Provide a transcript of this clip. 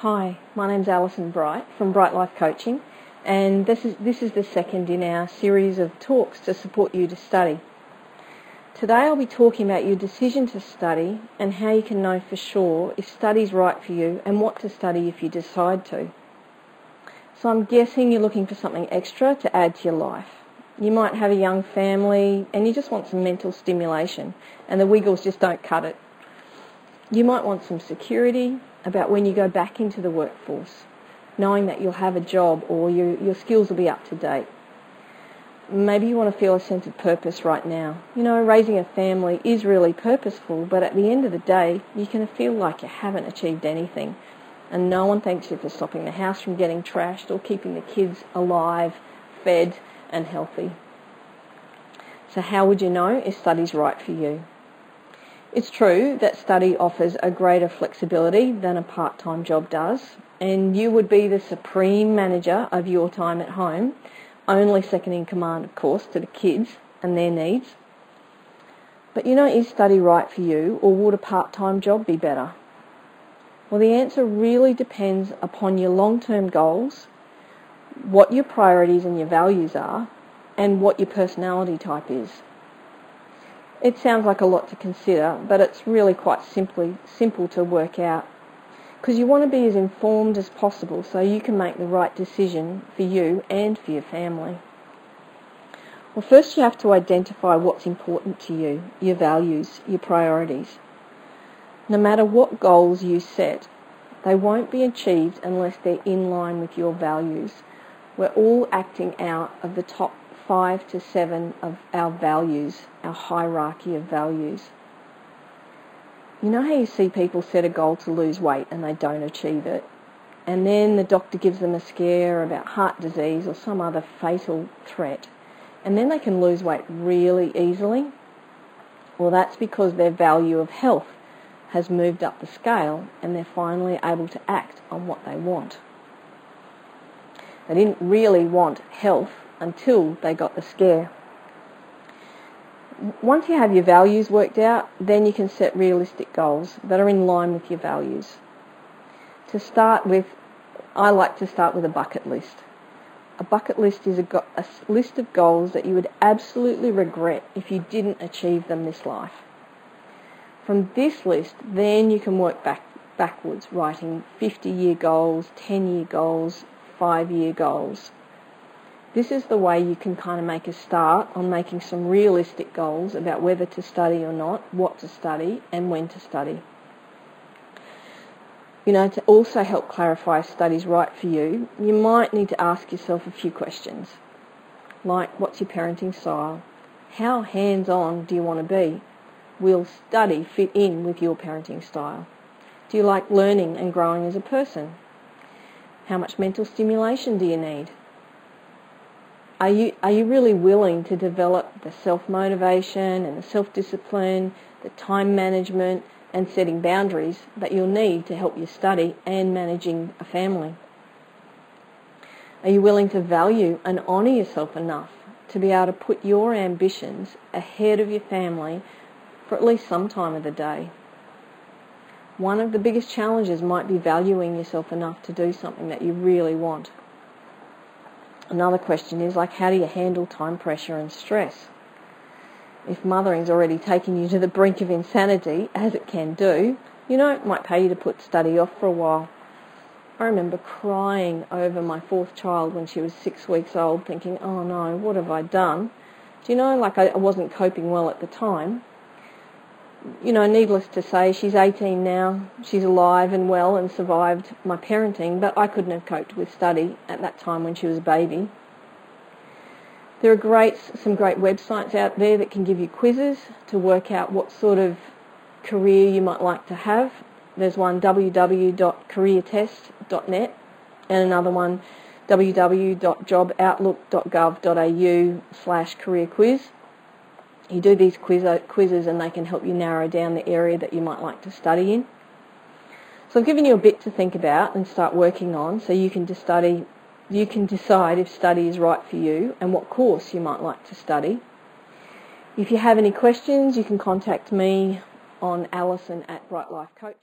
Hi, my name's Alison Bright from Bright Life Coaching, and this is this is the second in our series of talks to support you to study. Today I'll be talking about your decision to study and how you can know for sure if study's right for you and what to study if you decide to. So I'm guessing you're looking for something extra to add to your life. You might have a young family and you just want some mental stimulation and the Wiggles just don't cut it. You might want some security about when you go back into the workforce, knowing that you'll have a job or your, your skills will be up to date. Maybe you want to feel a sense of purpose right now. You know, raising a family is really purposeful, but at the end of the day, you can feel like you haven't achieved anything. And no one thanks you for stopping the house from getting trashed or keeping the kids alive, fed, and healthy. So, how would you know if study's right for you? It's true that study offers a greater flexibility than a part-time job does, and you would be the supreme manager of your time at home, only second in command, of course, to the kids and their needs. But you know, is study right for you, or would a part-time job be better? Well, the answer really depends upon your long-term goals, what your priorities and your values are, and what your personality type is. It sounds like a lot to consider, but it's really quite simply simple to work out. Because you want to be as informed as possible so you can make the right decision for you and for your family. Well, first you have to identify what's important to you, your values, your priorities. No matter what goals you set, they won't be achieved unless they're in line with your values. We're all acting out of the top five to seven of our values, our hierarchy of values. You know how you see people set a goal to lose weight and they don't achieve it? And then the doctor gives them a scare about heart disease or some other fatal threat. And then they can lose weight really easily. Well, that's because their value of health has moved up the scale and they're finally able to act on what they want. They didn't really want health until they got the scare. Once you have your values worked out, then you can set realistic goals that are in line with your values. To start with, I like to start with a bucket list. A bucket list is a, go- a list of goals that you would absolutely regret if you didn't achieve them this life. From this list, then you can work back backwards, writing 50 year goals, 10 year goals, 5 year goals. This is the way you can kind of make a start on making some realistic goals about whether to study or not, what to study, and when to study. You know, to also help clarify studies right for you, you might need to ask yourself a few questions. Like, what's your parenting style? How hands-on do you want to be? Will study fit in with your parenting style? Do you like learning and growing as a person? How much mental stimulation do you need? Are you, are you really willing to develop the self-motivation and the self-discipline, the time management and setting boundaries that you'll need to help you study and managing a family? Are you willing to value and honour yourself enough to be able to put your ambitions ahead of your family for at least some time of the day? One of the biggest challenges might be valuing yourself enough to do something that you really want. Another question is like, how do you handle time pressure and stress? If mothering's already taking you to the brink of insanity, as it can do, you know, it might pay you to put study off for a while. I remember crying over my fourth child when she was six weeks old, thinking, oh no, what have I done? Do you know, like I wasn't coping well at the time you know, needless to say, she's 18 now. She's alive and well and survived my parenting, but I couldn't have coped with study at that time when she was a baby. There are great, some great websites out there that can give you quizzes to work out what sort of career you might like to have. There's one www.careertest.net and another one www.joboutlook.gov.au slash career quiz you do these quiz, quizzes and they can help you narrow down the area that you might like to study in. So I've given you a bit to think about and start working on so you can just study you can decide if study is right for you and what course you might like to study. If you have any questions, you can contact me on Alison at Bright Life Coach.